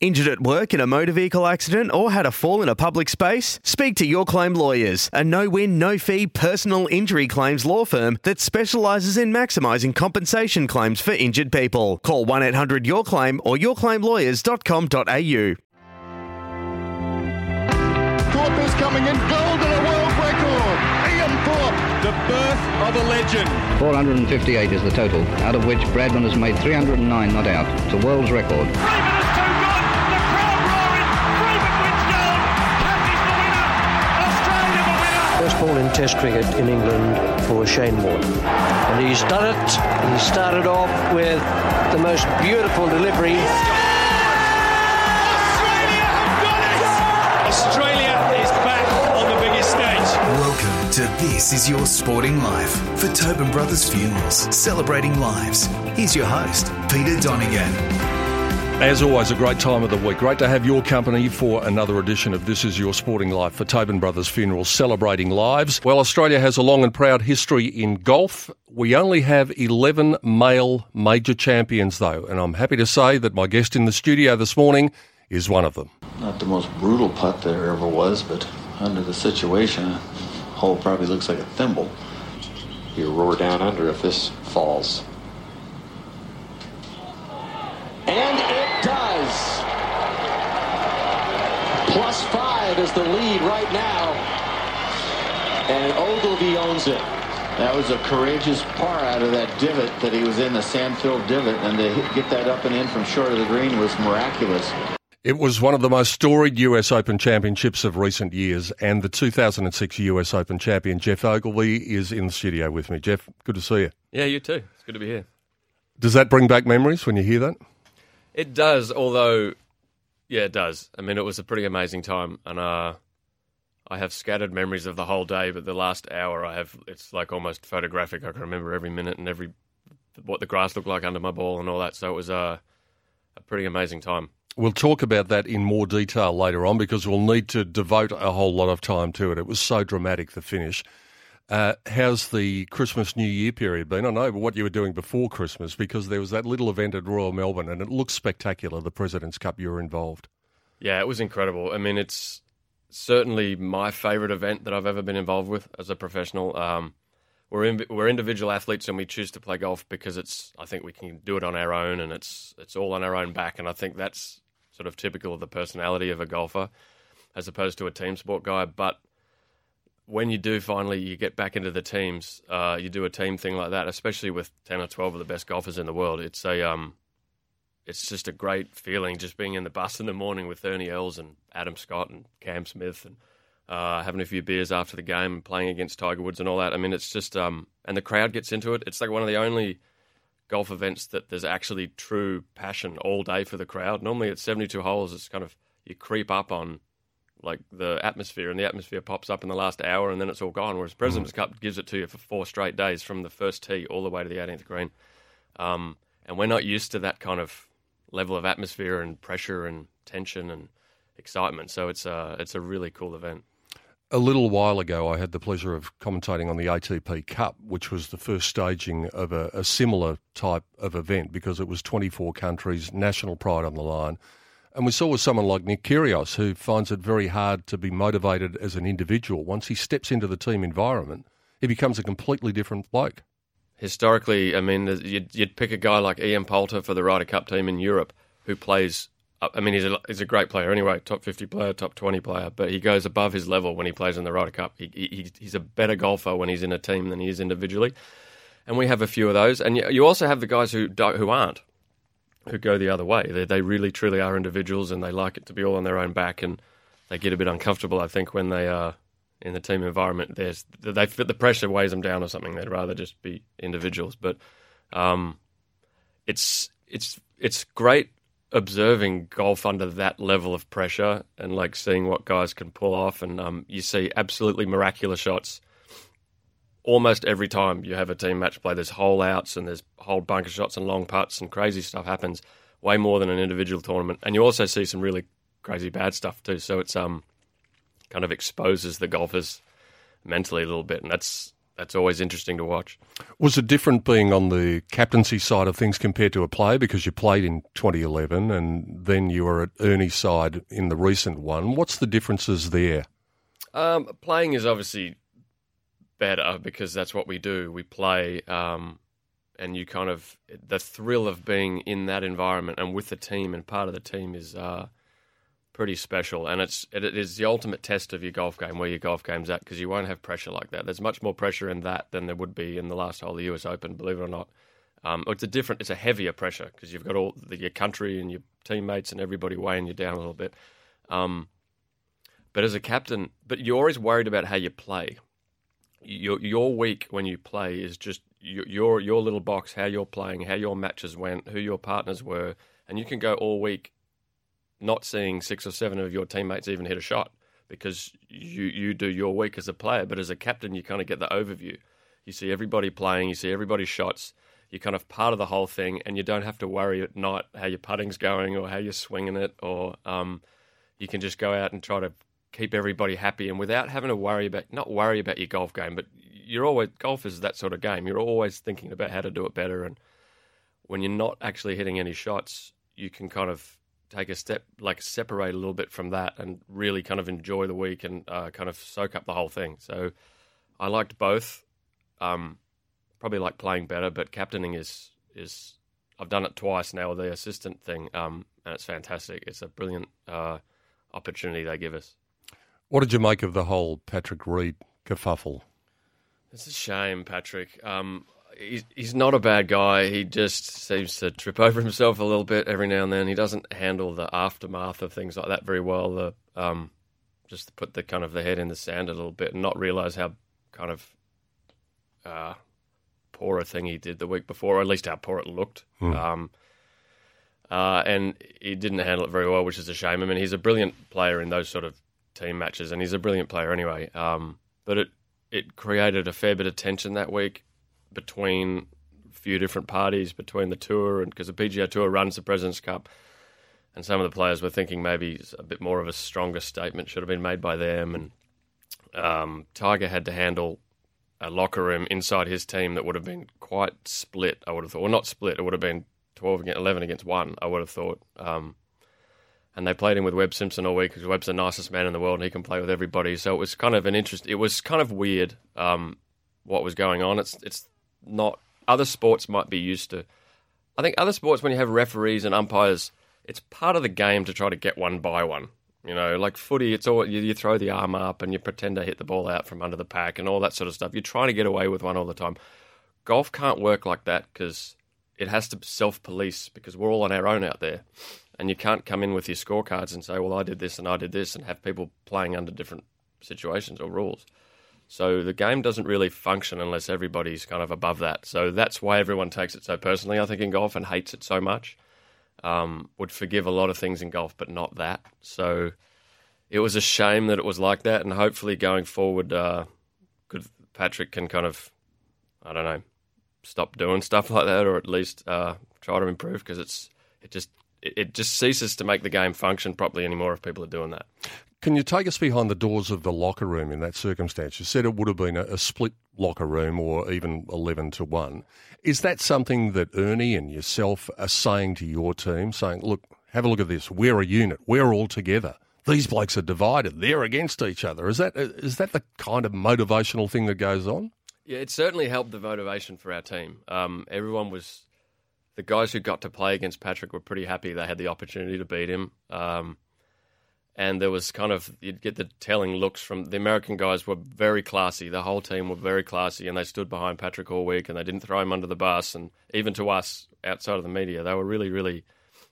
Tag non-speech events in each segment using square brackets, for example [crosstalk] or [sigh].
Injured at work in a motor vehicle accident or had a fall in a public space? Speak to Your Claim Lawyers, a no win, no fee personal injury claims law firm that specialises in maximising compensation claims for injured people. Call 1 800 Your Claim or yourclaimlawyers.com.au. Thorpe is coming in, gold and a world record. Ian Thorpe. The birth of a legend. 458 is the total, out of which Bradman has made 309 not out. It's a world's record. First ball in Test cricket in England for Shane Warne. And he's done it. He started off with the most beautiful delivery. Australia have done it. Australia is back on the biggest stage. Welcome to This Is Your Sporting Life for Tobin Brothers Funerals, celebrating lives. Here's your host, Peter Donegan. As always, a great time of the week. Great to have your company for another edition of This Is Your Sporting Life for Tobin Brothers Funerals, celebrating lives. Well, Australia has a long and proud history in golf. We only have 11 male major champions, though, and I'm happy to say that my guest in the studio this morning is one of them. Not the most brutal putt there ever was, but under the situation, a hole probably looks like a thimble. You roar down under if this falls. And it does. Plus five is the lead right now. And Ogilvy owns it. That was a courageous par out of that divot that he was in, the sand-filled divot, and to get that up and in from short of the green was miraculous. It was one of the most storied US Open championships of recent years, and the 2006 US Open champion, Geoff Ogilvy, is in the studio with me. Geoff, good to see you. Yeah, you too. It's good to be here. Does that bring back memories when you hear that? It does, although, yeah, it does. I mean, it was a pretty amazing time, and uh, I have scattered memories of the whole day, but the last hour, I have it's like almost photographic. I can remember every minute and every what the grass looked like under my ball and all that. So it was uh, a pretty amazing time. We'll talk about that in more detail later on because we'll need to devote a whole lot of time to it. It was so dramatic, the finish. Uh, how's the Christmas New Year period been? I know what you were doing before Christmas because there was that little event at Royal Melbourne and it looked spectacular, the President's Cup. You were involved. Yeah, it was incredible. I mean, it's certainly my favourite event that I've ever been involved with as a professional. Um, we're in, we're individual athletes and we choose to play golf because it's I think we can do it on our own and it's it's all on our own back and I think that's sort of typical of the personality of a golfer as opposed to a team sport guy. But when you do finally you get back into the teams, uh, you do a team thing like that, especially with ten or twelve of the best golfers in the world. It's a um, it's just a great feeling just being in the bus in the morning with Ernie Els and Adam Scott and Cam Smith and uh, having a few beers after the game and playing against Tiger Woods and all that. I mean, it's just um, and the crowd gets into it. It's like one of the only golf events that there's actually true passion all day for the crowd. Normally, at 72 holes, it's kind of you creep up on like the atmosphere, and the atmosphere pops up in the last hour, and then it's all gone. Whereas President's Cup gives it to you for four straight days from the first tee all the way to the 18th green. Um, and we're not used to that kind of level of atmosphere and pressure and tension and excitement. So it's a it's a really cool event. A little while ago, I had the pleasure of commentating on the ATP Cup, which was the first staging of a, a similar type of event because it was 24 countries, national pride on the line. And we saw with someone like Nick Kyrgios, who finds it very hard to be motivated as an individual. Once he steps into the team environment, he becomes a completely different bloke. Historically, I mean, you'd, you'd pick a guy like Ian Poulter for the Ryder Cup team in Europe who plays. Uh, I mean, he's a, he's a great player anyway, top 50 player, top 20 player, but he goes above his level when he plays in the Ryder Cup. He, he, he's a better golfer when he's in a team than he is individually. And we have a few of those. And you, you also have the guys who, who aren't, who go the other way. They, they really, truly are individuals and they like it to be all on their own back. And they get a bit uncomfortable, I think, when they are in the team environment. There's they the pressure weighs them down or something. They'd rather just be individuals. But um, it's it's it's great observing golf under that level of pressure and like seeing what guys can pull off. And um, you see absolutely miraculous shots almost every time you have a team match play. There's hole outs and there's whole bunker shots and long putts and crazy stuff happens way more than an individual tournament. And you also see some really crazy bad stuff too. So it's um kind of exposes the golfers mentally a little bit, and that's that's always interesting to watch. Was it different being on the captaincy side of things compared to a play because you played in 2011 and then you were at Ernie's side in the recent one? What's the differences there? Um, playing is obviously better because that's what we do. We play, um, and you kind of the thrill of being in that environment and with the team and part of the team is uh, pretty special. And it's it is the ultimate test of your golf game, where your golf game's at, because you won't have pressure like that. There's much more pressure in that than there would be in the last hole of the U.S. Open, believe it or not. Um, it's a different, it's a heavier pressure because you've got all the, your country and your teammates and everybody weighing you down a little bit. Um, but as a captain, but you're always worried about how you play. Your your week when you play is just your, your little box, how you're playing, how your matches went, who your partners were, and you can go all week not seeing six or seven of your teammates even hit a shot because you you do your week as a player, but as a captain, you kind of get the overview. You see everybody playing, you see everybody's shots. You're kind of part of the whole thing, and you don't have to worry at night how your putting's going or how you're swinging it, or um, you can just go out and try to keep everybody happy and without having to worry about not worry about your golf game, but you're always golf is that sort of game. You're always thinking about how to do it better, and when you're not actually hitting any shots, you can kind of take a step, like separate a little bit from that, and really kind of enjoy the week and uh, kind of soak up the whole thing. So I liked both. Um, probably like playing better, but captaining is is I've done it twice now the assistant thing, um, and it's fantastic. It's a brilliant uh, opportunity they give us. What did you make of the whole Patrick Reed kerfuffle? It's a shame, Patrick. Um, he's, he's not a bad guy. He just seems to trip [laughs] over himself a little bit every now and then. He doesn't handle the aftermath of things like that very well. The um, just put the kind of the head in the sand a little bit and not realize how kind of uh, poor a thing he did the week before, or at least how poor it looked. Hmm. Um, uh, and he didn't handle it very well, which is a shame. I mean, he's a brilliant player in those sort of team matches, and he's a brilliant player anyway. Um, but it it created a fair bit of tension that week between a few different parties, between the tour and because the PGA Tour runs the Presidents Cup, and some of the players were thinking maybe a bit more of a stronger statement should have been made by them, and um, Tiger had to handle a locker room inside his team that would have been quite split. I would have thought, well, not split. It would have been twelve against eleven against one. I would have thought. Um, and they played him with Webb Simpson all week because Webb's the nicest man in the world and he can play with everybody. So it was kind of an interest. It was kind of weird um, what was going on. It's it's not other sports might be used to. I think other sports when you have referees and umpires, it's part of the game to try to get one by one. You know, like footy, it's all you, you throw the arm up and you pretend to hit the ball out from under the pack and all that sort of stuff. You're trying to get away with one all the time. Golf can't work like that because it has to self police because we're all on our own out there and you can't come in with your scorecards and say, "Well, I did this and I did this," and have people playing under different situations or rules. So the game doesn't really function unless everybody's kind of above that. So that's why everyone takes it so personally. I think in golf and hates it so much. Um, would forgive a lot of things in golf, but not that. So it was a shame that it was like that, and hopefully going forward, uh, Patrick can kind of, I don't know, stop doing stuff like that, or at least uh, try to improve because it's it just it just ceases to make the game function properly anymore if people are doing that. Can you take us behind the doors of the locker room in that circumstance? You said it would have been a, a, split locker room or even 11 to 1. Is that something that Ernie and yourself are saying to your team, saying, look, have a look at this. We're a unit. We're all together. These blokes are divided. They're against each other. Is that is that the kind of motivational thing that goes on? Yeah, it certainly helped the motivation for our team. Um, everyone was the guys who got to play against Patrick were pretty happy they had the opportunity to beat him. Um, and there was kind of you'd get the telling looks from the American guys were very classy. The whole team were very classy, and they stood behind Patrick all week, and they didn't throw him under the bus. And even to us outside of the media, they were really, really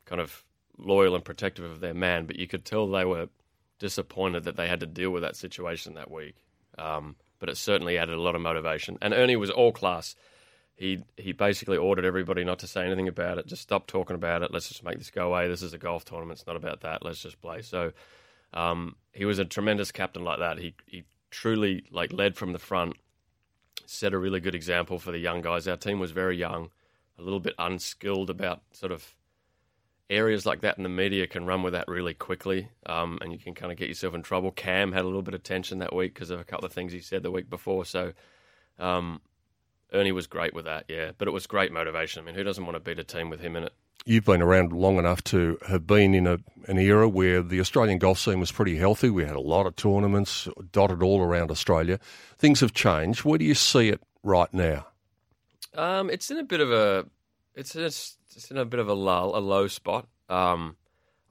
kind of loyal and protective of their man. But you could tell they were disappointed that they had to deal with that situation that week. Um, but it certainly added a lot of motivation. And Ernie was all class he he basically ordered everybody not to say anything about it. Just stop talking about it. Let's just make this go away. This is a golf tournament. It's not about that. Let's just play. So um, he was a tremendous captain like that. He he truly like led from the front, set a really good example for the young guys. Our team was very young, a little bit unskilled about sort of areas like that, and the media can run with that really quickly, um, and you can kind of get yourself in trouble. Cam had a little bit of tension that week because of a couple of things he said the week before. So Um, Ernie was great with that, yeah, but it was great motivation. I mean, who doesn't want to beat a team with him in it? You've been around long enough to have been in a, an era where the Australian golf scene was pretty healthy. We had a lot of tournaments dotted all around Australia. Things have changed. Where do you see it right now? Um, it's in a bit of a, it's in a, it's in a bit of a lull, a low spot. Um,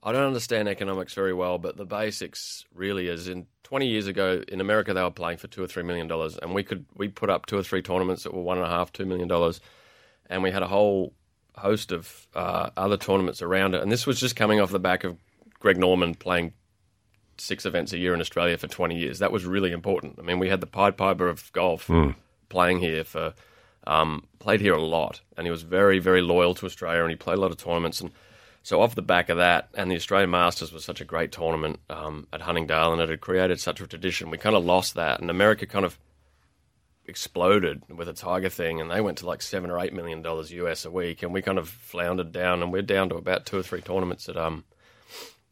I don't understand economics very well, but the basics really is in 20 years ago in America they were playing for two or three million dollars, and we could we put up two or three tournaments that were one and a half, two million dollars, and we had a whole host of uh, other tournaments around it. And this was just coming off the back of Greg Norman playing six events a year in Australia for 20 years. That was really important. I mean, we had the Pied Piper of golf Mm. playing here for um, played here a lot, and he was very very loyal to Australia, and he played a lot of tournaments and. So off the back of that, and the Australian Masters was such a great tournament um, at Huntingdale, and it had created such a tradition. We kind of lost that, and America kind of exploded with the Tiger thing, and they went to like seven or eight million dollars US a week, and we kind of floundered down, and we're down to about two or three tournaments at um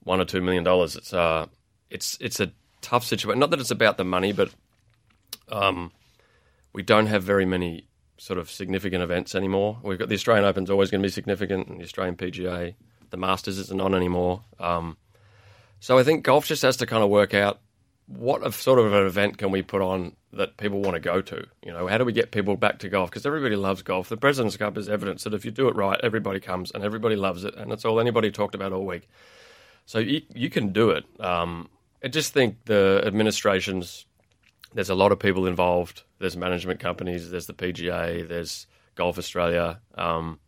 one or two million dollars. It's uh it's it's a tough situation. Not that it's about the money, but um we don't have very many sort of significant events anymore. We've got the Australian Open's always going to be significant, and the Australian PGA, the Masters isn't on anymore. Um, so I think golf just has to kind of work out what sort of an event can we put on that people want to go to? You know, how do we get people back to golf? Because everybody loves golf. The President's Cup is evidence that if you do it right, everybody comes and everybody loves it, and it's all anybody talked about all week. So you you can do it. Um, I just think the administrations. There's a lot of people involved. There's management companies. There's the PGA. There's Golf Australia. Um,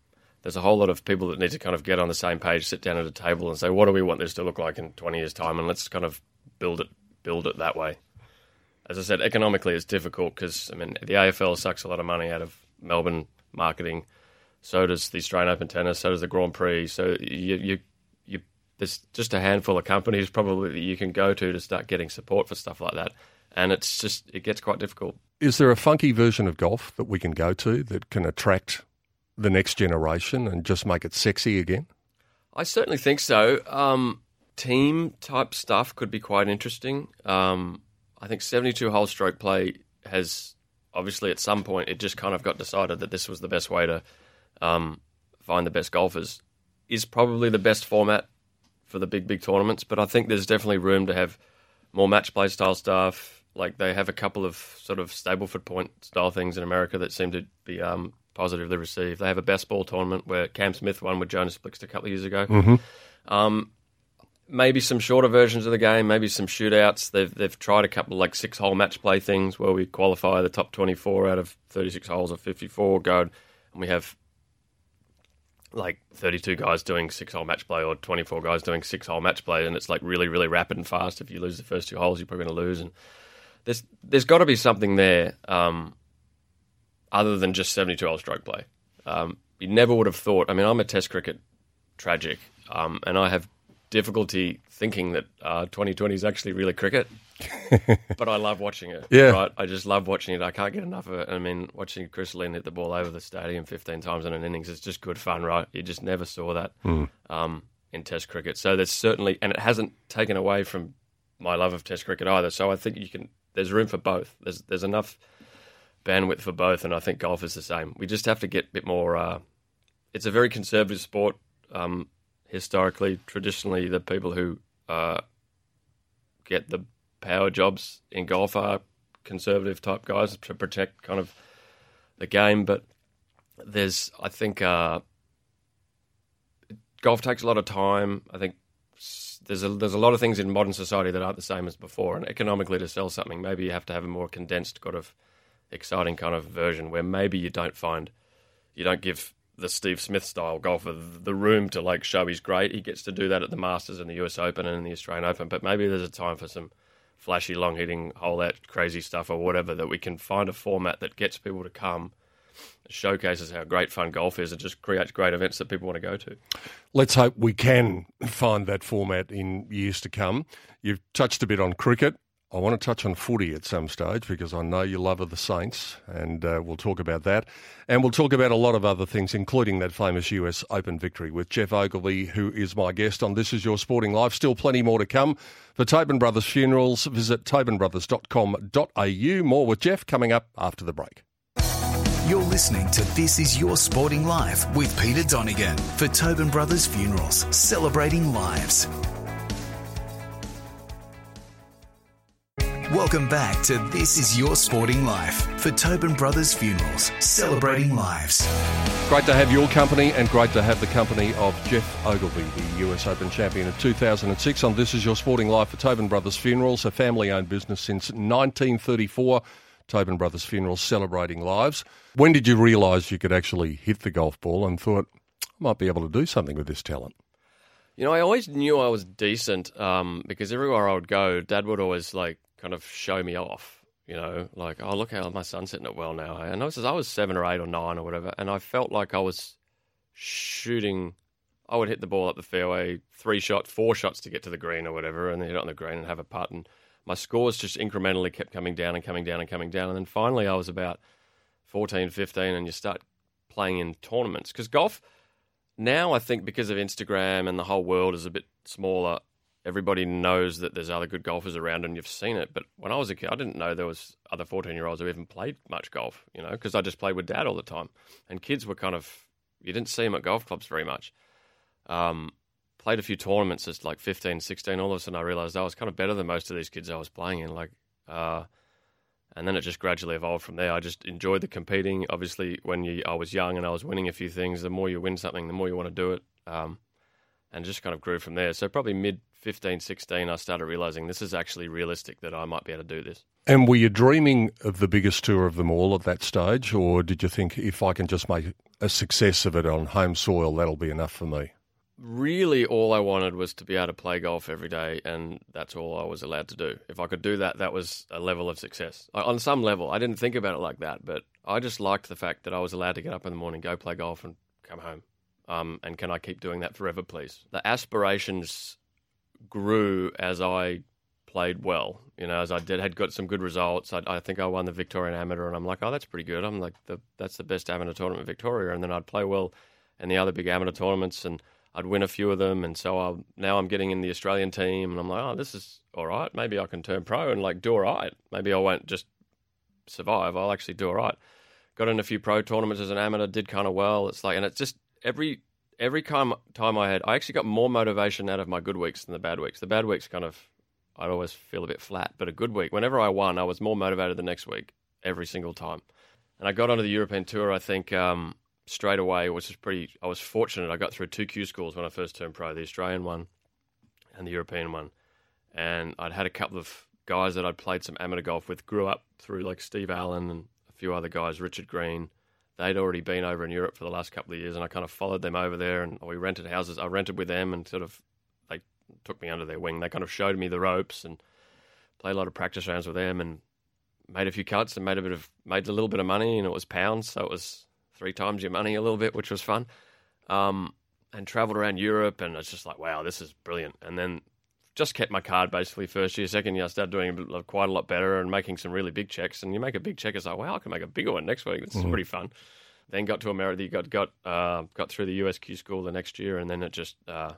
there's a whole lot of people that need to kind of get on the same page, sit down at a table, and say, "What do we want this to look like in 20 years' time?" And let's kind of build it build it that way. As I said, economically it's difficult because I mean the AFL sucks a lot of money out of Melbourne marketing. So does the Australian Open tennis. So does the Grand Prix. So you you you there's just a handful of companies probably that you can go to to start getting support for stuff like that, and it's just it gets quite difficult. Is there a funky version of golf that we can go to that can attract the next generation and just make it sexy again? I certainly think so. Um, team type stuff could be quite interesting. Um, I think 72 hole stroke play has obviously at some point it just kind of got decided that this was the best way to um, find the best golfers. Is probably the best format for the big, big tournaments, but I think there's definitely room to have more match play style stuff. Like they have a couple of sort of Stableford point style things in America that seem to be um, positively received. They have a best ball tournament where Cam Smith won with Jonas Blixt a couple of years ago. Mhm. Um, maybe some shorter versions of the game, maybe some shootouts. They've they've tried a couple of like six hole match play things where we qualify the top twenty four out of thirty six holes of fifty four go, and we have like thirty two guys doing six hole match play or twenty four guys doing six hole match play, and it's like really really rapid and fast. If you lose the first two holes, you're probably going to lose. And there's there's got to be something there um, other than just seventy two hole stroke play. Um, you never would have thought. I mean, I'm a Test cricket tragic, um, and I have difficulty thinking that uh, 2020 is actually really cricket. [laughs] but I love watching it. Yeah. right. I just love watching it. I can't get enough of it. I mean, watching Chris Lynn hit the ball over the stadium 15 times in an innings is just good fun, right? You just never saw that Mm. um, in Test cricket. So there's certainly, and it hasn't taken away from my love of Test cricket either. So I think you can. There's room for both. There's there's enough bandwidth for both, and I think golf is the same. We just have to get a bit more. Uh, it's a very conservative sport. Um, historically, traditionally, the people who uh, get the power jobs in golf are conservative type guys to protect kind of the game. But there's, I think, uh, golf takes a lot of time. I think there's a there's a lot of things in modern society that aren't the same as before. And economically, to sell something, maybe you have to have a more condensed, kind of exciting kind of version where maybe you don't find you don't give the Steve Smith style golfer the room to like show he's great. He gets to do that at the Masters and the US Open and the Australian Open. But maybe there's a time for some flashy, long hitting, hole out, crazy stuff or whatever that we can find a format that gets people to come, showcases how great fun golf is, and just creates great events that people want to go to. Let's hope we can find that format in years to come. You've touched a bit on cricket. I want to touch on footy at some stage because I know you love the Saints, and uh, we'll talk about that. And we'll talk about a lot of other things, including that famous US Open victory with Geoff Ogilvy, who is my guest on This Is Your Sporting Life. Still plenty more to come. For Tobin Brothers Funerals, visit tobinbrothers.com.au. More with Geoff coming up after the break. You're listening to This Is Your Sporting Life with Peter Donegan for Tobin Brothers Funerals, celebrating lives. Welcome back to This Is Your Sporting Life for Tobin Brothers Funerals, celebrating lives. Great to have your company and great to have the company of Geoff Ogilvy, the US Open champion of 2006 on This Is Your Sporting Life for Tobin Brothers Funerals, a family owned business since 1934. Tobin Brothers Funerals celebrating lives. When did you realise you could actually hit the golf ball and thought, I might be able to do something with this talent? You know, I always knew I was decent um, because everywhere I would go, Dad would always like kind of show me off. You know, like, oh, look how my son's hitting it well now. And I was, I was seven or eight or nine or whatever, and I felt like I was shooting. I would hit the ball up the fairway, three shots, four shots to get to the green or whatever, and then hit it on the green and have a putt. And my scores just incrementally kept coming down and coming down and coming down. And then finally, I was about 14, 15, and you start playing in tournaments. Because golf, now I think because of Instagram and the whole world is a bit smaller, everybody knows that there's other good golfers around and you've seen it. But when I was a kid, I didn't know there was other 14 year olds who even played much golf, you know, because I just played with dad all the time. And kids were kind of, you didn't see them at golf clubs very much. Um, played a few tournaments as like 15, 16. All of a sudden I realized I was kind of better than most of these kids I was playing in. Like, uh, and then it just gradually evolved from there. I just enjoyed the competing. Obviously, when you, I was young and I was winning a few things, the more you win something, the more you want to do it. Um, and just kind of grew from there. So probably mid 15, 16, I started realizing this is actually realistic that I might be able to do this. And were you dreaming of the biggest tour of them all at that stage, or did you think if I can just make a success of it on home soil, that'll be enough for me? Really, all I wanted was to be able to play golf every day, and that's all I was allowed to do. If I could do that, that was a level of success. On some level, I didn't think about it like that, but I just liked the fact that I was allowed to get up in the morning, go play golf, and come home. Um, and can I keep doing that forever, please? The aspirations grew as I played well. You know, as I did, had got some good results. I, I, think I won the Victorian Amateur, and I'm like, oh, that's pretty good. I'm like, the, that's the best amateur tournament in Victoria. And then I'd play well in the other big amateur tournaments, and I'd win a few of them. And so I, now I'm getting in the Australian team, and I'm like, oh, this is all right. Maybe I can turn pro and like do all right. Maybe I won't just survive. I'll actually do all right. Got in a few pro tournaments as an amateur, did kind of well. It's like, and it's just every every time time I had, I actually got more motivation out of my good weeks than the bad weeks. The bad weeks kind of, I'd always feel a bit flat, but a good week, whenever I won, I was more motivated the next week every single time. And I got onto the European tour, I think, um, straight away, which is pretty. I was fortunate. I got through two Q schools when I first turned pro, the Australian one and the European one. And I'd had a couple of guys that I'd played some amateur golf with, grew up through like Steve Allan and a few other guys, Richard Green they'd already been over in Europe for the last couple of years, and I kind of followed them over there, and we rented houses. I rented with them, and sort of they took me under their wing. They kind of showed me the ropes and played a lot of practice rounds with them, and made a few cuts and made a bit of made a little bit of money, and it was pounds, so it was three times your money a little bit, which was fun. Um, and travelled around Europe, and it's just like, wow, this is brilliant. And then just kept my card basically first year. Second year, I started doing quite a lot better and making some really big checks. And you make a big check, it's like, wow, I can make a bigger one next week. This mm-hmm. pretty fun. Then got to America, got got uh, got through the USQ school the next year, and then it just uh,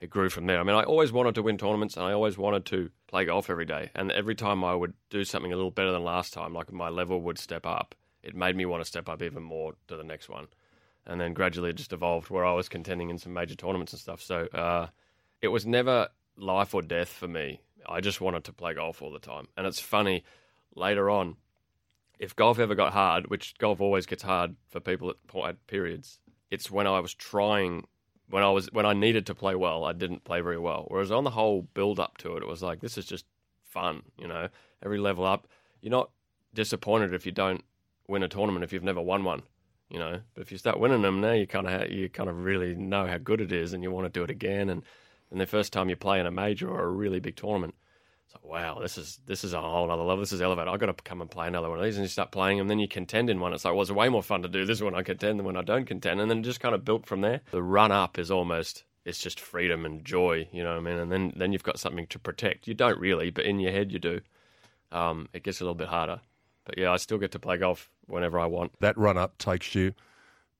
it grew from there. I mean, I always wanted to win tournaments, and I always wanted to play golf every day. And every time I would do something a little better than last time, like my level would step up, it made me want to step up even more to the next one. And then gradually it just evolved where I was contending in some major tournaments and stuff. So uh, it was never life or death for me. I just wanted to play golf all the time. And it's funny, later on, if golf ever got hard, which golf always gets hard for people at periods, it's when I was trying, when I was when I needed to play well, I didn't play very well. Whereas on the whole build up to it, it was like this is just fun, you know. Every level up, you're not disappointed if you don't win a tournament if you've never won one, you know. But if you start winning them, now you kind of you kind of really know how good it is, and you want to do it again. And and the first time you play in a major or a really big tournament, it's like, wow, this is this is a whole other level. This is elevated. I've got to come and play another one of these. And you start playing them, then you contend in one. It's like, well, it's way more fun to do this when I contend than when I don't contend. And then just kind of built from there. The run up is almost it's just freedom and joy, you know what I mean? And then then you've got something to protect. You don't really, but in your head you do. Um, it gets a little bit harder. But yeah, I still get to play golf whenever I want. That run up takes you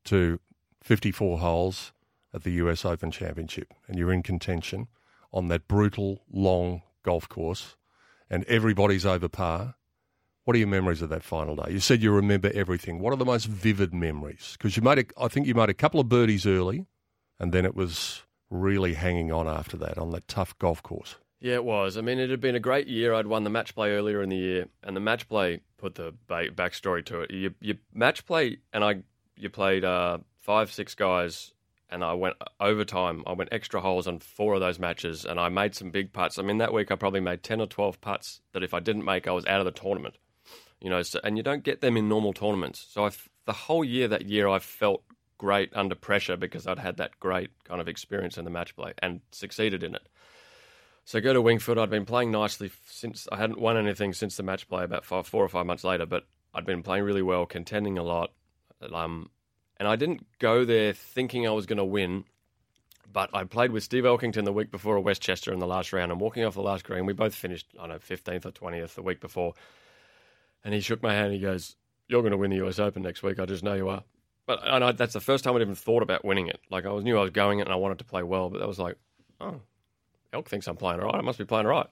to 54 holes at the US Open Championship and you're in contention on that brutal, long golf course and everybody's over par, What are your memories of that final day? You said you remember everything. What are the most vivid memories? Because you made, a, I think you made a couple of birdies early, and then it was really hanging on after that on that tough golf course. Yeah, it was. I mean, it had been a great year. I'd won the match play earlier in the year, and the match play put the ba- backstory to it. You, you match play, and I you played uh, five, six guys, and I went overtime. I went extra holes on four of those matches, and I made some big putts. I mean, that week I probably made ten or twelve putts that if I didn't make, I was out of the tournament. You know, so, and you don't get them in normal tournaments. So I, the whole year that year, I felt great under pressure because I'd had that great kind of experience in the match play and succeeded in it. So go to Winged Foot. I'd been playing nicely since I hadn't won anything since the match play about five, four or five months later, but I'd been playing really well, contending a lot. Um, and I didn't go there thinking I was going to win, but I played with Steve Elkington the week before at Westchester in the last round. And walking off the last green, we both finished, I don't know, 15th or 20th the week before. And he shook my hand. And He goes, "You're going to win the US Open next week. I just know you are." But and I, that's the first time I'd even thought about winning it. Like I was knew I was going it and I wanted to play well, but that was like, oh, Elk thinks I'm playing all right. I must be playing all right.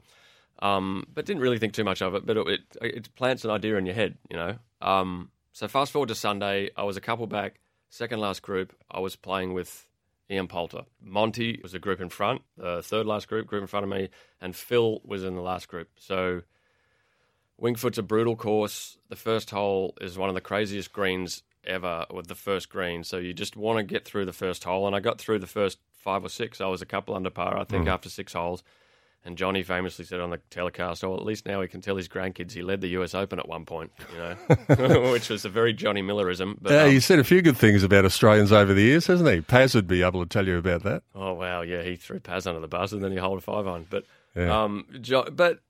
Um, but didn't really think too much of it. But it, it, it plants an idea in your head, you know. Um, so fast forward to Sunday, I was a couple back, second last group. I was playing with Ian Poulter. Monty was a group in front, the third last group, group in front of me, and Phil was in the last group. So Winged Foot's a brutal course. The first hole is one of the craziest greens ever with the first green. So you just want to get through the first hole. And I got through the first five or six. I was a couple under par, I think, Mm. after six holes. And Johnny famously said on the telecast, "Oh, at least now he can tell his grandkids he led the U.S. Open at one point," you know, [laughs] which was a very Johnny Millerism. But yeah, um, he said a few good things about Australians over the years, hasn't he? Paz would be able to tell you about that. Oh wow, yeah, he threw Paz under the bus and then he holed a five on. But Yeah. um, jo- but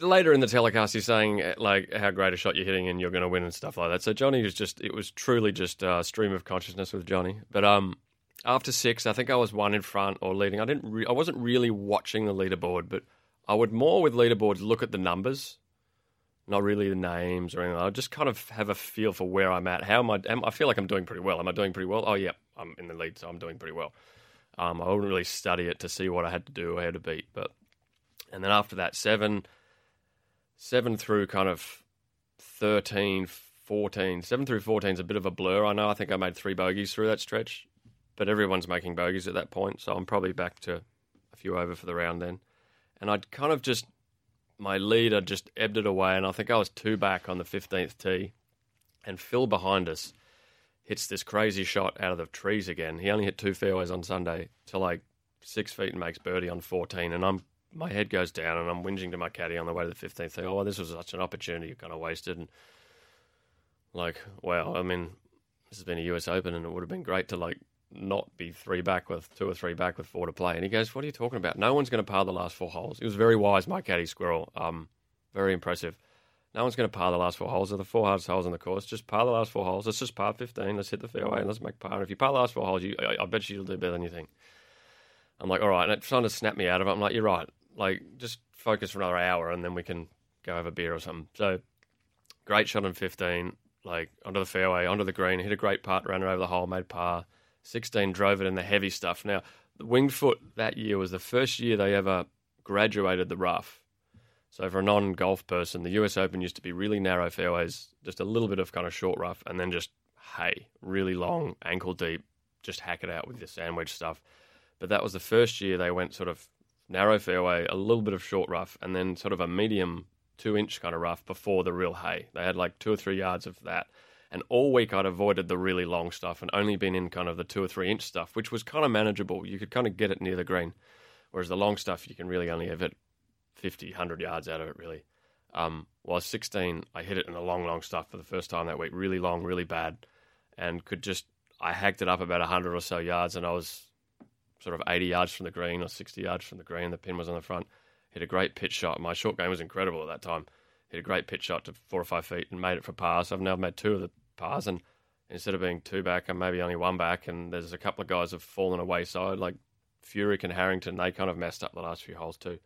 later in the telecast, he's saying uh, like how great a shot you're hitting and you're going to win and stuff like that. So Johnny was just it was truly just a stream of consciousness with Johnny. But um, after six, I think I was one in front or leading. I didn't re- I wasn't really watching the leaderboard, but I would more with leaderboards look at the numbers. Not really the names or anything. I just kind of have a feel for where I'm at. How am I? Am, I feel like I'm doing pretty well. Am I doing pretty well? Oh yeah, I'm in the lead, so I'm doing pretty well. Um, I wouldn't really study it to see what I had to do how to beat. But and then after that, seven, seven through kind of 13, 14. Seven through 14 is a bit of a blur. I know. I think I made three bogeys through that stretch, but everyone's making bogeys at that point, so I'm probably back to a few over for the round then. And I'd kind of just my leader just ebbed it away, and I think I was two back on the 15th tee, and Phil behind us hits this crazy shot out of the trees again. He only hit two fairways on Sunday to like six feet and makes birdie on 14. And I'm my head goes down and I'm whinging to my caddy on the way to the 15th. Tee. Oh, this was such an opportunity you kind of wasted. And like, wow, I mean, this has been a US Open and it would have been great to like not be three back with two or three back with four to play. And he goes, What are you talking about? No one's going to par the last four holes. He was very wise, my caddy squirrel. Um, very impressive. No one's going to par the last four holes. They're the four hardest holes on the course. Just par the last four holes. Let's just par 15. Let's hit the fairway and let's make par. And if you par the last four holes, you, I, I bet you you'll do better than you think. I'm like, all right. And it's trying to snap me out of it. I'm like, you're right. Like, just focus for another hour and then we can go have a beer or something. So, great shot on 15, like onto the fairway, onto the green, hit a great putt, ran it over the hole, made par. 16 drove it in the heavy stuff. Now, the Winged Foot that year was the first year they ever graduated the rough. So for a non-golf person, the US Open used to be really narrow fairways, just a little bit of kind of short rough, and then just hay, really long, ankle deep, just hack it out with your sandwich stuff. But that was the first year they went sort of narrow fairway, a little bit of short rough, and then sort of a medium two inch kind of rough before the real hay. They had like two or three yards of that. And all week I'd avoided the really long stuff and only been in kind of the two or three inch stuff, which was kind of manageable. You could kind of get it near the green. Whereas the long stuff, you can really only have it 50, 100 yards out of it, really. Um, was 16, I hit it in the long, long stuff for the first time that week. Really long, really bad. And could just, I hacked it up about 100 or so yards and I was sort of 80 yards from the green or 60 yards from the green. The pin was on the front. Hit a great pitch shot. My short game was incredible at that time. Hit a great pitch shot to four or five feet and made it for par. So I've now made two of the pars. And instead of being two back, I'm maybe only one back. And there's a couple of guys have fallen away side, like Furyk and Harrington. They kind of messed up the last few holes too.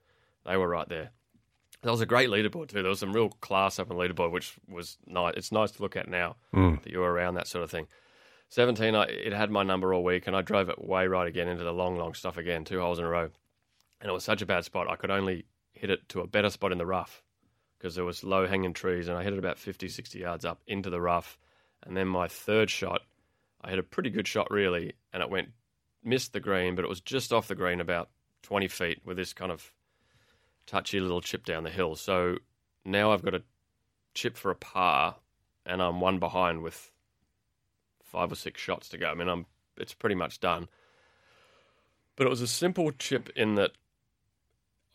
They were right there. That was a great leaderboard too. There was some real class up in the leaderboard, which was nice. It's nice to look at now Mm. that you're around that sort of thing. 17, I, it had my number all week, and I drove it way right again into the long, long stuff again, two holes in a row. And it was such a bad spot, I could only hit it to a better spot in the rough because there was low hanging trees, and I hit it about 50, 60 yards up into the rough. And then my third shot, I hit a pretty good shot really, and it went missed the green, but it was just off the green about 20 feet with this kind of touchy little chip down the hill. So now I've got a chip for a par, and I'm one behind with five or six shots to go. I mean, I'm it's pretty much done. But it was a simple chip in that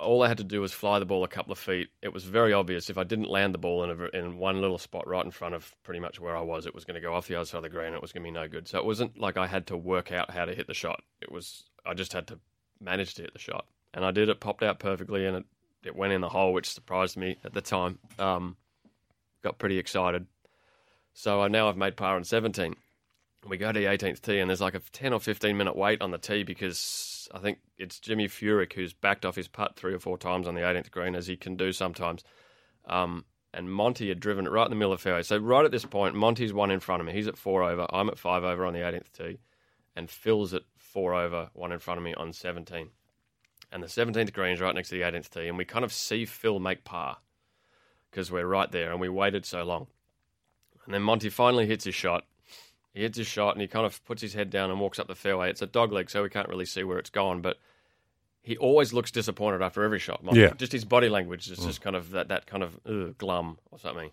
all I had to do was fly the ball a couple of feet. It was very obvious if I didn't land the ball in, a, in one little spot right in front of pretty much where I was, it was going to go off the other side of the green. It was going to be no good. So it wasn't like I had to work out how to hit the shot. It was I just had to manage to hit the shot, and I did. It popped out perfectly, and it, it went in the hole, which surprised me at the time. Um, got pretty excited. So I now I've made par on 17. We go to the 18th tee, and there's like a 10 or 15 minute wait on the tee because I think it's Jimmy Furyk who's backed off his putt three or four times on the 18th green, as he can do sometimes. Um, and Monty had driven it right in the middle of the fairway. So right at this point, Monty's one in front of me. He's at four over. I'm at five over on the 18th tee, and Phil's at four over, one in front of me on 17. And the 17th green is right next to the 18th tee, and we kind of see Phil make par because we're right there, and we waited so long. And then Monty finally hits his shot. He hits his shot, and he kind of puts his head down and walks up the fairway. It's a dog leg, so we can't really see where it's gone, but he always looks disappointed after every shot. Yeah. Just his body language is just kind of that, that kind of ugh, glum or something.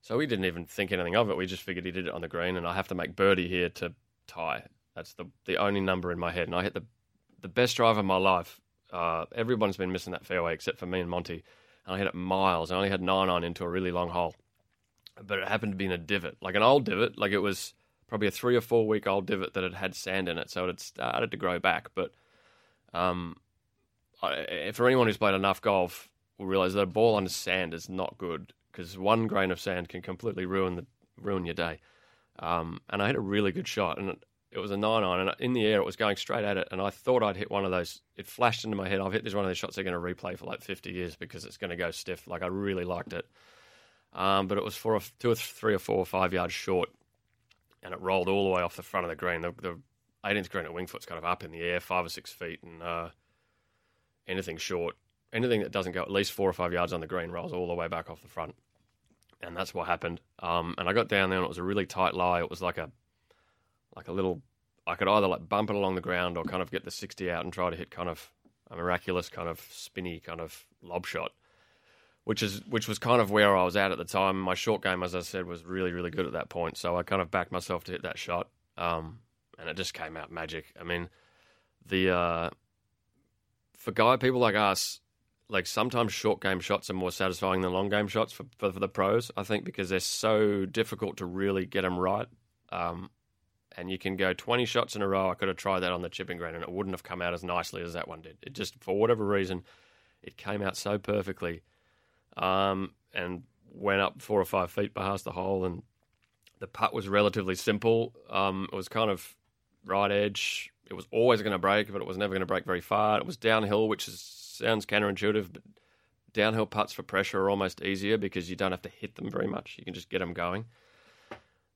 So we didn't even think anything of it. We just figured he did it on the green, and I have to make birdie here to tie. That's the the only number in my head, and I hit the the best drive of my life. Uh, everyone's been missing that fairway except for me and Monty, and I hit it miles. I only had nine on into a really long hole, but it happened to be in a divot, like an old divot, like it was probably a three or four week old divot that had had sand in it, so it had started to grow back. But um, I, for anyone who's played enough golf, will realize that a ball on sand is not good because one grain of sand can completely ruin the ruin your day. Um, and I hit a really good shot, and it, was a nine on, and in the air it was going straight at it, and I thought I'd hit one of those. It flashed into my head. I've hit this one of those shots they're going to replay for like 50 years because it's going to go stiff. Like I really liked it, um, but it was for a, two or three or four or five yards short, and it rolled all the way off the front of the green. The, the 18th green at Winged Foot's kind of up in the air, five or six feet, and uh, anything short, anything that doesn't go at least four or five yards on the green rolls all the way back off the front. And that's what happened. Um, and I got down there and it was a really tight lie. It was like a like a little I could either like bump it along the ground or kind of get the sixty out and try to hit kind of a miraculous kind of spinny kind of lob shot. Which is which was kind of where I was at at the time. My short game, as I said, was really, really good at that point. So I kind of backed myself to hit that shot. Um, and it just came out magic. I mean, the uh, for guy people like us, like sometimes short game shots are more satisfying than long game shots for, for, for the pros. I think because they're so difficult to really get them right. Um, and you can go 20 shots in a row. I could have tried that on the chipping green and it wouldn't have come out as nicely as that one did. It just, for whatever reason, it came out so perfectly um, and went up four or five feet past the hole. And the putt was relatively simple. Um, it was kind of right edge. It was always going to break, but it was never going to break very far. It was downhill, which is, sounds counterintuitive, but downhill putts for pressure are almost easier because you don't have to hit them very much. You can just get them going.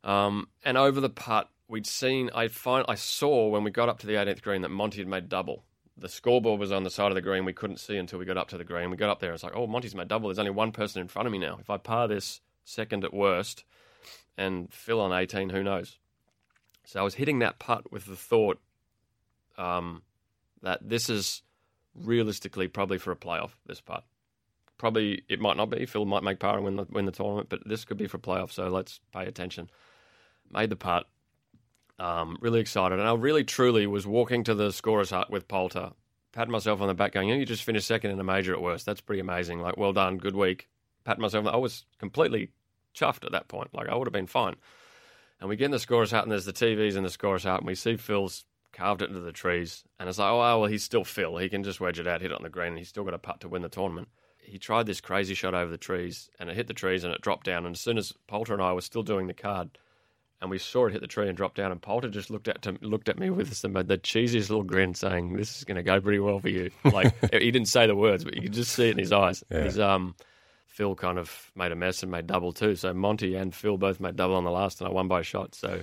Um, and over the putt, we'd seen. I find I saw when we got up to the 18th green that Monty had made double. The scoreboard was on the side of the green. We couldn't see until we got up to the green. We got up there. It's like, oh, Monty's made double. There's only one person in front of me now. If I par this second at worst, and Phil on 18, who knows? So I was hitting that putt with the thought um, that this is realistically probably for a playoff. This putt, probably it might not be. Phil might make par and win the win the tournament, but this could be for a playoff. So let's pay attention. Made the putt. Um, really excited, and I really truly was walking to the scorer's hut with Poulter, patting myself on the back, going, "You, just finished second in a major at worst. That's pretty amazing. Like, well done, good week." Patting myself. I was completely chuffed at that point. Like, I would have been fine. And we get in the scorer's hut, and there's the TVs in the scorer's hut, and we see Phil's carved it into the trees. And it's like, oh, well, he's still Phil. He can just wedge it out, hit it on the green, and he's still got a putt to win the tournament. He tried this crazy shot over the trees, and it hit the trees, and it dropped down. And as soon as Poulter and I were still doing the card, and we saw it hit the tree and drop down, and Poulter just looked at to, looked at me with some, the cheesiest little grin, saying, "This is going to go pretty well for you." [laughs] Like he didn't say the words, but you could just see it in his eyes. Yeah. He's um. Phil kind of made a mess and made double too. So Monty and Phil both made double on the last, and I won by a shot. So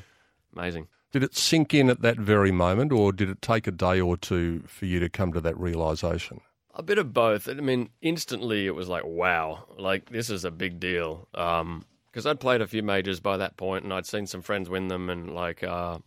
amazing. Did it sink in at that very moment, or did it take a day or two for you to come to that realization? A bit of both. I mean, instantly it was like, wow, like this is a big deal. Because I'd played a few majors by that point, and I'd seen some friends win them, and like, uh,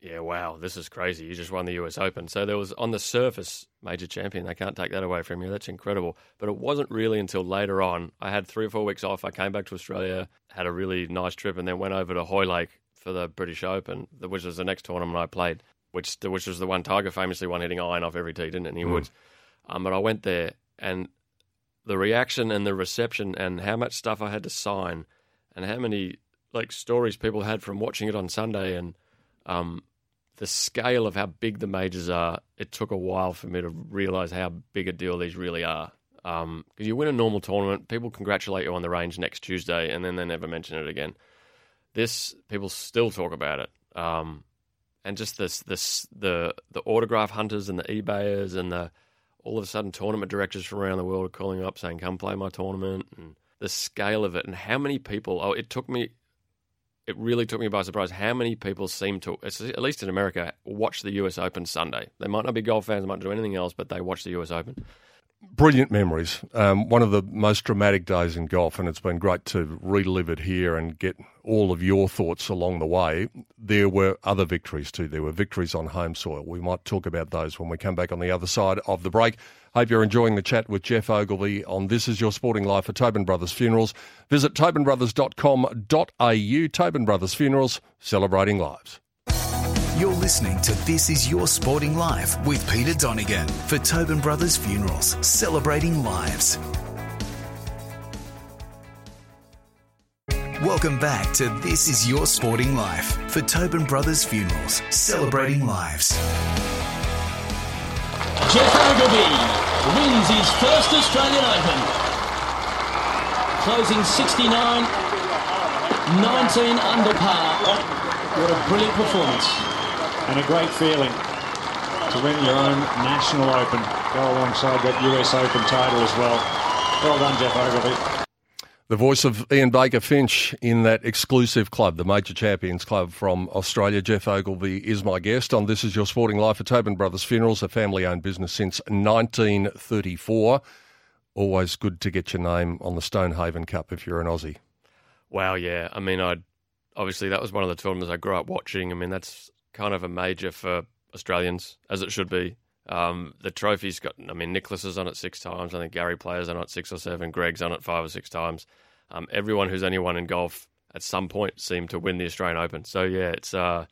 yeah, wow, this is crazy. You just won the US Open. So there was on the surface major champion. They can't take that away from you. That's incredible. But it wasn't really until later on. I had three or four weeks off. I came back to Australia, had a really nice trip, and then went over to Hoylake for the British Open, which was the next tournament I played, which which was the one Tiger famously won hitting iron off every tee, didn't it? And he Mm. would. Um, but I went there, and the reaction and the reception, and how much stuff I had to sign, and how many like stories people had from watching it on Sunday, and um, the scale of how big the majors are. It took a while for me to realize how big a deal these really are. Because you win a normal tournament, people congratulate you on the range next Tuesday, and then they never mention it again. This people still talk about it, um, and just this this the the autograph hunters and the eBayers and the all of a sudden tournament directors from around the world are calling up saying, "Come play my tournament," and the scale of it and how many people. Oh, it took me. It really took me by surprise how many people seem to, at least in America, watch the US Open Sunday. They might not be golf fans, they might do anything else, but they watch the US Open. Brilliant memories. Um, one of the most dramatic days in golf, and it's been great to relive it here and get all of your thoughts along the way. There were other victories too. There were victories on home soil. We might talk about those when we come back on the other side of the break. Hope you're enjoying the chat with Geoff Ogilvy on This Is Your Sporting Life for Tobin Brothers Funerals. Visit tobinbrothers.com.au. Tobin Brothers Funerals, celebrating lives. You're listening to This Is Your Sporting Life with Peter Donegan for Tobin Brothers Funerals, celebrating lives. Welcome back to This Is Your Sporting Life for Tobin Brothers Funerals, celebrating lives. Geoff Ogilvy wins his first Australian Open. Closing 69, 19 under par. What a brilliant performance. And a great feeling to win your own national open. Go alongside that US Open title as well. Well done, Geoff Ogilvy. The voice of Ian Baker Finch in that exclusive club, the Major Champions Club from Australia. Geoff Ogilvy is my guest on This Is Your Sporting Life at Tobin Brothers Funerals, a family owned business since 1934. Always good to get your name on the Stonehaven Cup if you're an Aussie. Wow, yeah. I mean, I obviously that was one of the tournaments I grew up watching. I mean, that's kind of a major for Australians, as it should be. Um, the trophy's got, I mean, Nicklaus is on it six times. I think Gary Player's on it six or seven. Greg's on it five or six times. Um, everyone who's anyone in golf at some point seemed to win the Australian Open. So yeah, it's uh,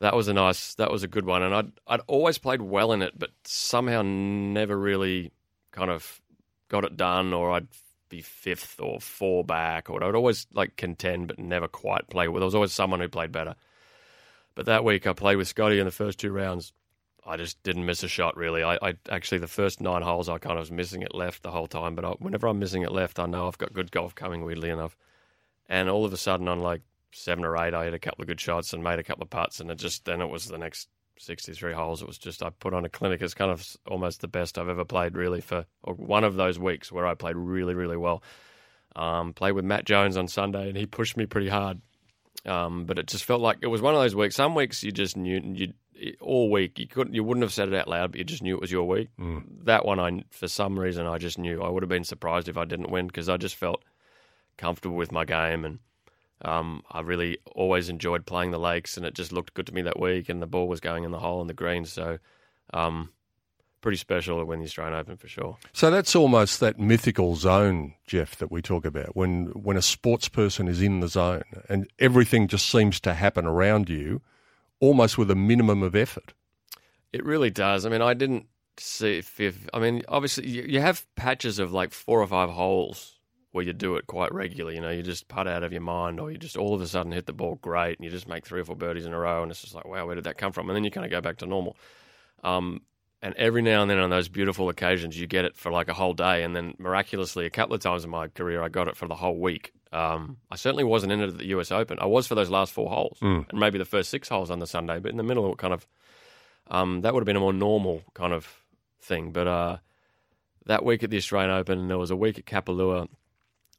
that was a nice, that was a good one. And I'd I'd always played well in it, but somehow never really kind of got it done, or I'd be fifth or four back, or I'd always like contend, but never quite play. Well, there was always someone who played better. But that week I played with Scotty in the first two rounds. I just didn't miss a shot really. I, I actually the first nine holes I kind of was missing it left the whole time. But I, whenever I'm missing it left, I know I've got good golf coming. Weirdly enough, and all of a sudden on like seven or eight, I had a couple of good shots and made a couple of putts, and it just then it was the next 63 holes. It was just I put on a clinic. It's kind of almost the best I've ever played really for or one of those weeks where I played really really well. Um, played with Matt Jones on Sunday, and he pushed me pretty hard. Um, but it just felt like it was one of those weeks. Some weeks you just knew you all week you couldn't, you wouldn't have said it out loud, but you just knew it was your week. Mm. That one, I for some reason I just knew. I would have been surprised if I didn't win because I just felt comfortable with my game and. Um, I really always enjoyed playing the lakes, and it just looked good to me that week. And the ball was going in the hole and the green, so um, pretty special to win the Australian Open for sure. So that's almost that mythical zone, Geoff, that we talk about when when a sports person is in the zone and everything just seems to happen around you, almost with a minimum of effort. It really does. I mean, I didn't see if, if I mean, obviously you, you have patches of like four or five holes where you do it quite regularly. You know, you just putt out of your mind, or you just all of a sudden hit the ball great, and you just make three or four birdies in a row, and it's just like, wow, where did that come from? And then you kind of go back to normal. Um, and every now and then on those beautiful occasions, you get it for like a whole day, and then miraculously, a couple of times in my career, I got it for the whole week. Um, I certainly wasn't in it at the US Open. I was for those last four holes, Mm. and maybe the first six holes on the Sunday, but in the middle, of it kind of um, that would have been a more normal kind of thing. But uh, that week at the Australian Open, there was a week at Kapalua,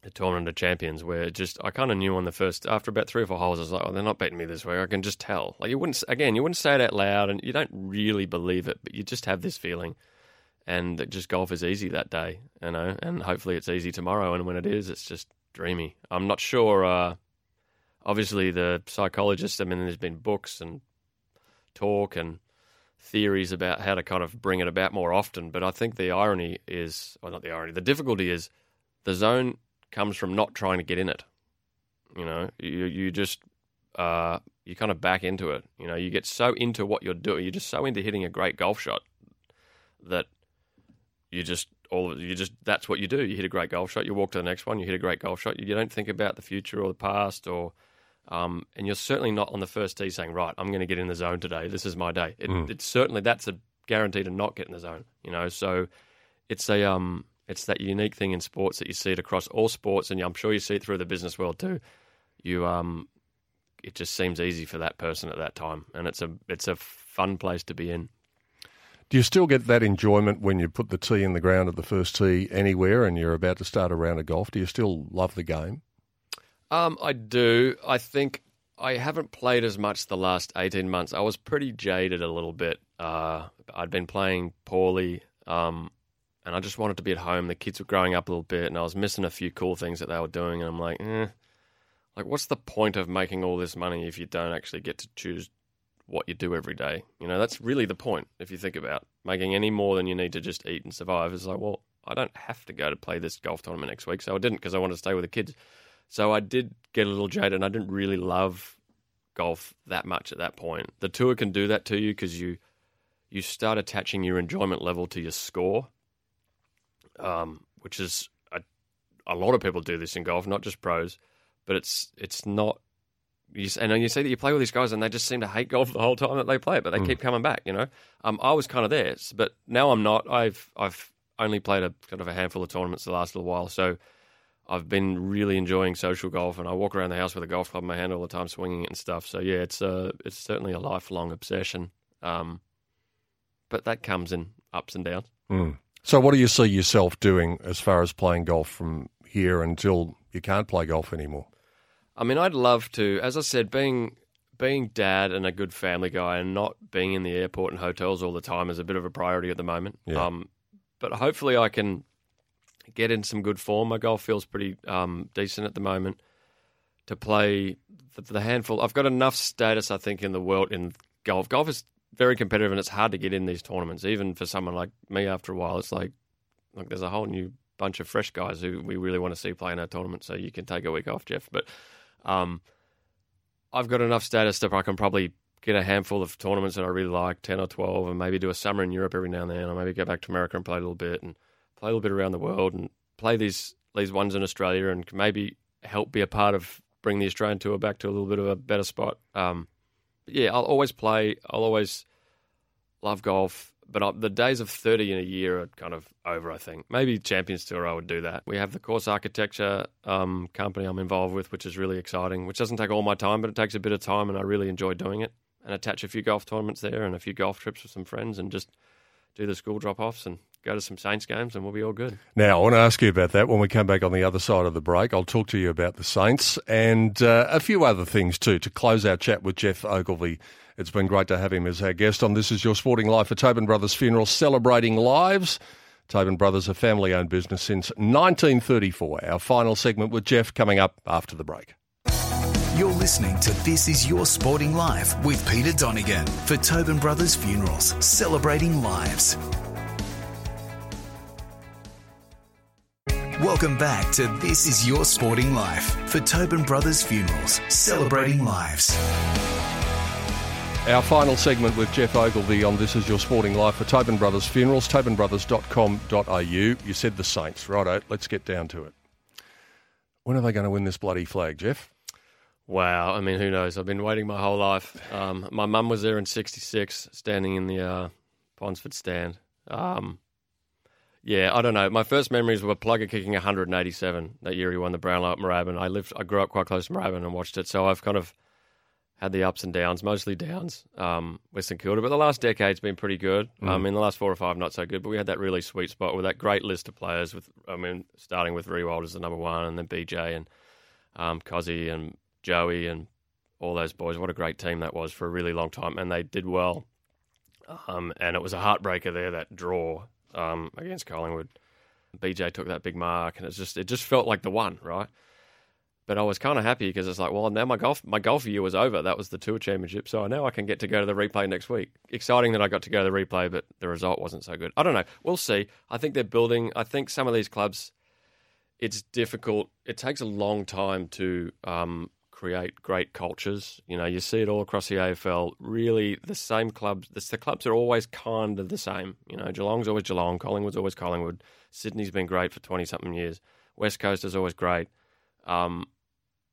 the Tournament of Champions, where just I kind of knew on the first after about three or four holes, I was like, oh, they're not beating me this week. I can just tell. Like you wouldn't again, you wouldn't say it out loud, and you don't really believe it, but you just have this feeling. and that just golf is easy that day, you know, and hopefully it's easy tomorrow. And when it is, it's just dreamy. I'm not sure. Uh, obviously, the psychologists. I mean, there's been books and talk and theories about how to kind of bring it about more often. But I think the irony is, or not the irony, the difficulty is the zone comes from not trying to get in it. You know, you you just uh, you kind of back into it. You know, you get so into what you're doing, you're just so into hitting a great golf shot that you just all you just that's what you do. You hit a great golf shot, you walk to the next one, you hit a great golf shot. You don't think about the future or the past or um, and you're certainly not on the first tee saying, "Right, I'm going to get in the zone today. This is my day." It, Mm. It's certainly that's a guarantee to not get in the zone. You know, so it's a um, it's that unique thing in sports that you see it across all sports, and I'm sure you see it through the business world too. You um, it just seems easy for that person at that time, and it's a it's a fun place to be in. Do you still get that enjoyment when you put the tee in the ground at the first tee anywhere and you're about to start a round of golf? Do you still love the game? Um, I do. I think I haven't played as much the last 18 months. I was pretty jaded a little bit. Uh, I'd been playing poorly, um, and I just wanted to be at home. The kids were growing up a little bit, and I was missing a few cool things that they were doing. And I'm like, eh, like, what's the point of making all this money if you don't actually get to choose what you do every day? You know, that's really the point. If you think about making any more than you need to just eat and survive, it's like, well, I don't have to go to play this golf tournament next week, so I didn't because I wanted to stay with the kids. So I did get a little jaded, and I didn't really love golf that much at that point. The tour can do that to you because you you start attaching your enjoyment level to your score, um, which is a, a lot of people do this in golf, not just pros. But it's it's not. You, and then you see that you play with these guys, and they just seem to hate golf the whole time that they play it, but they Mm. keep coming back. You know, um, I was kind of there, but now I'm not. I've I've only played a kind of a handful of tournaments the last little while, so I've been really enjoying social golf, and I walk around the house with a golf club in my hand all the time, swinging it and stuff. So yeah, it's uh, it's certainly a lifelong obsession. Um, but that comes in ups and downs. Mm. So, what do you see yourself doing as far as playing golf from here until you can't play golf anymore? I mean, I'd love to, as I said, being being dad and a good family guy, and not being in the airport and hotels all the time is a bit of a priority at the moment. Yeah. Um, but hopefully, I can get in some good form. My golf feels pretty um, decent at the moment to play the, the handful. I've got enough status, I think, in the world in golf. Golf is very competitive, and it's hard to get in these tournaments. Even for someone like me, after a while, it's like like there's a whole new bunch of fresh guys who we really want to see play in our tournament. So you can take a week off, Geoff. But um, I've got enough status that I can probably get a handful of tournaments that I really like, ten or twelve, and maybe do a summer in Europe every now and then, or maybe go back to America and play a little bit, and play a little bit around the world, and play these these ones in Australia, and maybe help be a part of bring the Australian tour back to a little bit of a better spot. Um, yeah, I'll always play. I'll always love golf, but I, the days of 30 in a year are kind of over, I think. Maybe Champions Tour, I would do that. We have the course architecture um, company I'm involved with, which is really exciting, which doesn't take all my time, but it takes a bit of time, and I really enjoy doing it. And attach a few golf tournaments there and a few golf trips with some friends and just do the school drop offs and go to some Saints games, and we'll be all good. Now, I want to ask you about that when we come back on the other side of the break. I'll talk to you about the Saints and uh, a few other things too to close our chat with Geoff Ogilvy. It's been great to have him as our guest on This Is Your Sporting Life for Tobin Brothers Funeral, celebrating lives. Tobin Brothers, a family owned business since 1934. Our final segment with Geoff coming up after the break. You're listening to This Is Your Sporting Life with Peter Donegan for Tobin Brothers Funerals, celebrating lives. Welcome back to This Is Your Sporting Life for Tobin Brothers Funerals, celebrating lives. Our final segment with Geoff Ogilvy on This Is Your Sporting Life for Tobin Brothers Funerals, tobinbrothers.com.au. You said the Saints. Righto, let's get down to it. When are they going to win this bloody flag, Geoff? Wow. I mean, who knows? I've been waiting my whole life. Um, my mum was there in 66, standing in the uh, Ponsford stand. Um, yeah, I don't know. My first memories were Plugger kicking 187 that year he won the Brownlow at Moorabbin. I lived, I grew up quite close to Moorabbin and watched it, so I've kind of had the ups and downs, mostly downs um, with St Kilda. But the last decade's been pretty good. Mm. Um, in the last four or five, not so good. But we had that really sweet spot with that great list of players. With I mean, starting with Riewoldt as the number one, and then BJ and um, Cozzy and Joey and all those boys. What a great team that was for a really long time, and they did well. Um, and it was a heartbreaker there that draw um, against Collingwood. BJ took that big mark, and it's just it just felt like the one, right? But I was kind of happy because it's like, well, now my golf my golf year was over. That was the tour championship, so now I can get to go to the replay next week. Exciting that I got to go to the replay, but the result wasn't so good. I don't know. We'll see. I think they're building. I think some of these clubs, it's difficult. It takes a long time to um, create great cultures. You know, you see it all across the AFL. Really, the same clubs. The, the clubs are always kind of the same. You know, Geelong's always Geelong. Collingwood's always Collingwood. Sydney's been great for twenty something years. West Coast is always great. Um,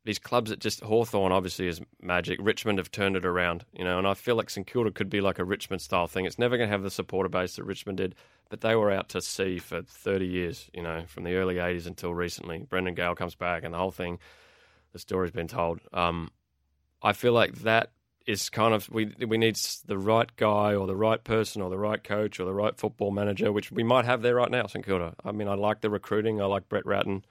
these clubs that just Hawthorn obviously is magic. Richmond have turned it around, you know, and I feel like St Kilda could be like a Richmond style thing. It's never going to have the supporter base that Richmond did, but they were out to sea for 30 years, you know, from the early 80s until recently. Brendan Gale comes back and the whole thing, the story's been told. Um, I feel like that is kind of we we need the right guy or the right person or the right coach or the right football manager, which we might have there right now, St Kilda. I mean, I like the recruiting. I like Brett Ratten.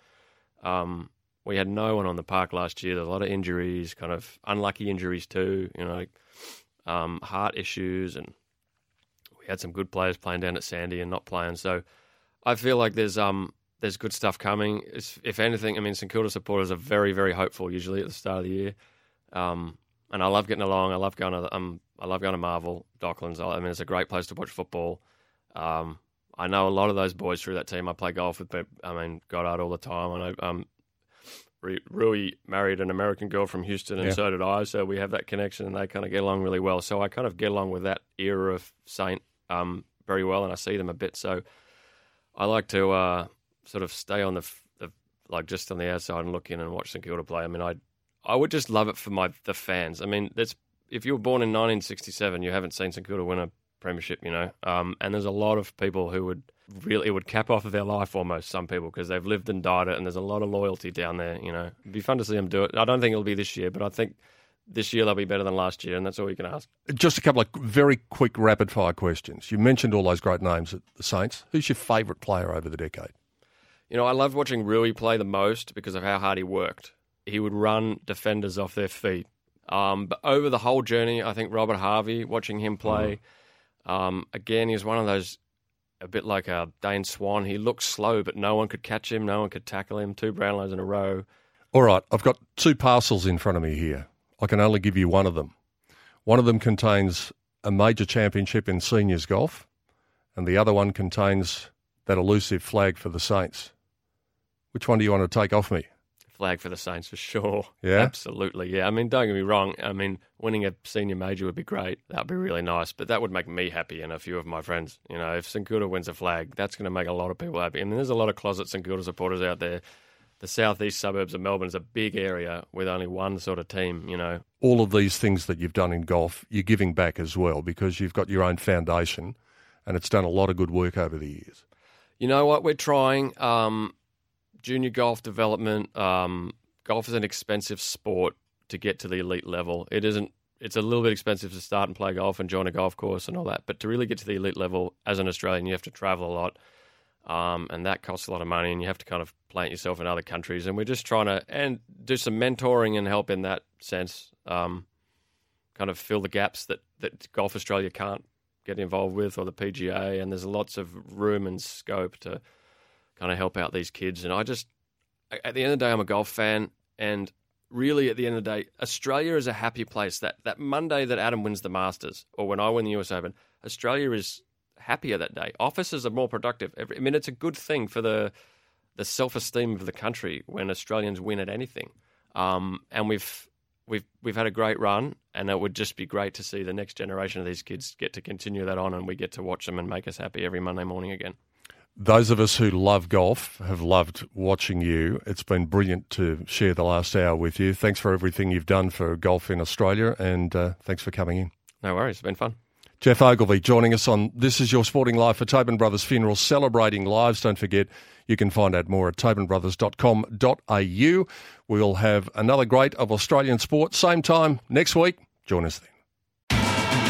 Um, we had no one on the park last year. There's a lot of injuries, kind of unlucky injuries too. You know, um, heart issues, and we had some good players playing down at Sandy and not playing. So I feel like there's um there's good stuff coming. It's, if anything, I mean, St Kilda supporters are very very hopeful usually at the start of the year. Um, and I love getting along. I love going to um, I love going to Marvel, Docklands. I mean, it's a great place to watch football. Um, I know a lot of those boys through that team. I play golf with, I mean, Goddard all the time. I know um, Rui married an American girl from Houston, and Yeah. so did I. So we have that connection, and they kind of get along really well. So I kind of get along with that era of Saint um, very well, and I see them a bit. So I like to uh, sort of stay on the, the like just on the outside and look in and watch St Kilda play. I mean, I I would just love it for my the fans. I mean, that's if you were born in 1967, you haven't seen St Kilda win a premiership, you know. Um, and there's a lot of people who would really it would cap off of their life almost. Some people because they've lived and died it, and there's a lot of loyalty down there. You know, it'd be fun to see them do it. I don't think it'll be this year, but I think this year they'll be better than last year, and that's all you can ask. Just a couple of very quick rapid fire questions. You mentioned all those great names at the Saints. Who's your favourite player over the decade? You know, I loved watching Rui play the most because of how hard he worked. He would run defenders off their feet. Um, but over the whole journey, I think Robert Harvey, watching him play, um, again, he was one of those, a bit like a Dane Swan. He looked slow, but no one could catch him, no one could tackle him. Two Brownlows in a row. All right, I've got two parcels in front of me here. I can only give you one of them. One of them contains a major championship in seniors golf, and the other one contains that elusive flag for the Saints. Which one do you want to take off me? Flag for the Saints for sure. Yeah? Absolutely. Yeah. I mean, don't get me wrong. I mean, winning a senior major would be great. That would be really nice. But that would make me happy and a few of my friends. You know, if St Kilda wins a flag, that's going to make a lot of people happy. I mean, there's a lot of closet St Kilda supporters out there. The southeast suburbs of Melbourne is a big area with only one sort of team, you know. All of these things that you've done in golf, you're giving back as well because you've got your own foundation and it's done a lot of good work over the years. You know what? We're trying um, junior golf development. Um, golf is an expensive sport to get to the elite level. It isn't. It's a little bit expensive to start and play golf and join a golf course and all that. But to really get to the elite level as an Australian, you have to travel a lot, um, and that costs a lot of money. And you have to kind of plant yourself in other countries. And we're just trying to and do some mentoring and help in that sense. Um, kind of fill the gaps that that Golf Australia can't get involved with or the PGA. And there's lots of room and scope to kind of help out these kids. And I just, at the end of the day, I'm a golf fan. And really, at the end of the day, Australia is a happy place. That, that Monday that Adam wins the Masters or when I win the US Open, Australia is happier that day. Offices are more productive. I mean, it's a good thing for the, the self esteem of the country when Australians win at anything. Um, and we've, we've, we've had a great run. And it would just be great to see the next generation of these kids get to continue that on and we get to watch them and make us happy every Monday morning again. Those of us who love golf have loved watching you. It's been brilliant to share the last hour with you. Thanks for everything you've done for golf in Australia and uh, thanks for coming in. No worries. It's been fun. Geoff Ogilvy joining us on This Is Your Sporting Life for Tobin Brothers Funeral, celebrating lives. Don't forget, you can find out more at tobinbrothers.com.au. We'll have another great of Australian sport, same time next week. Join us then.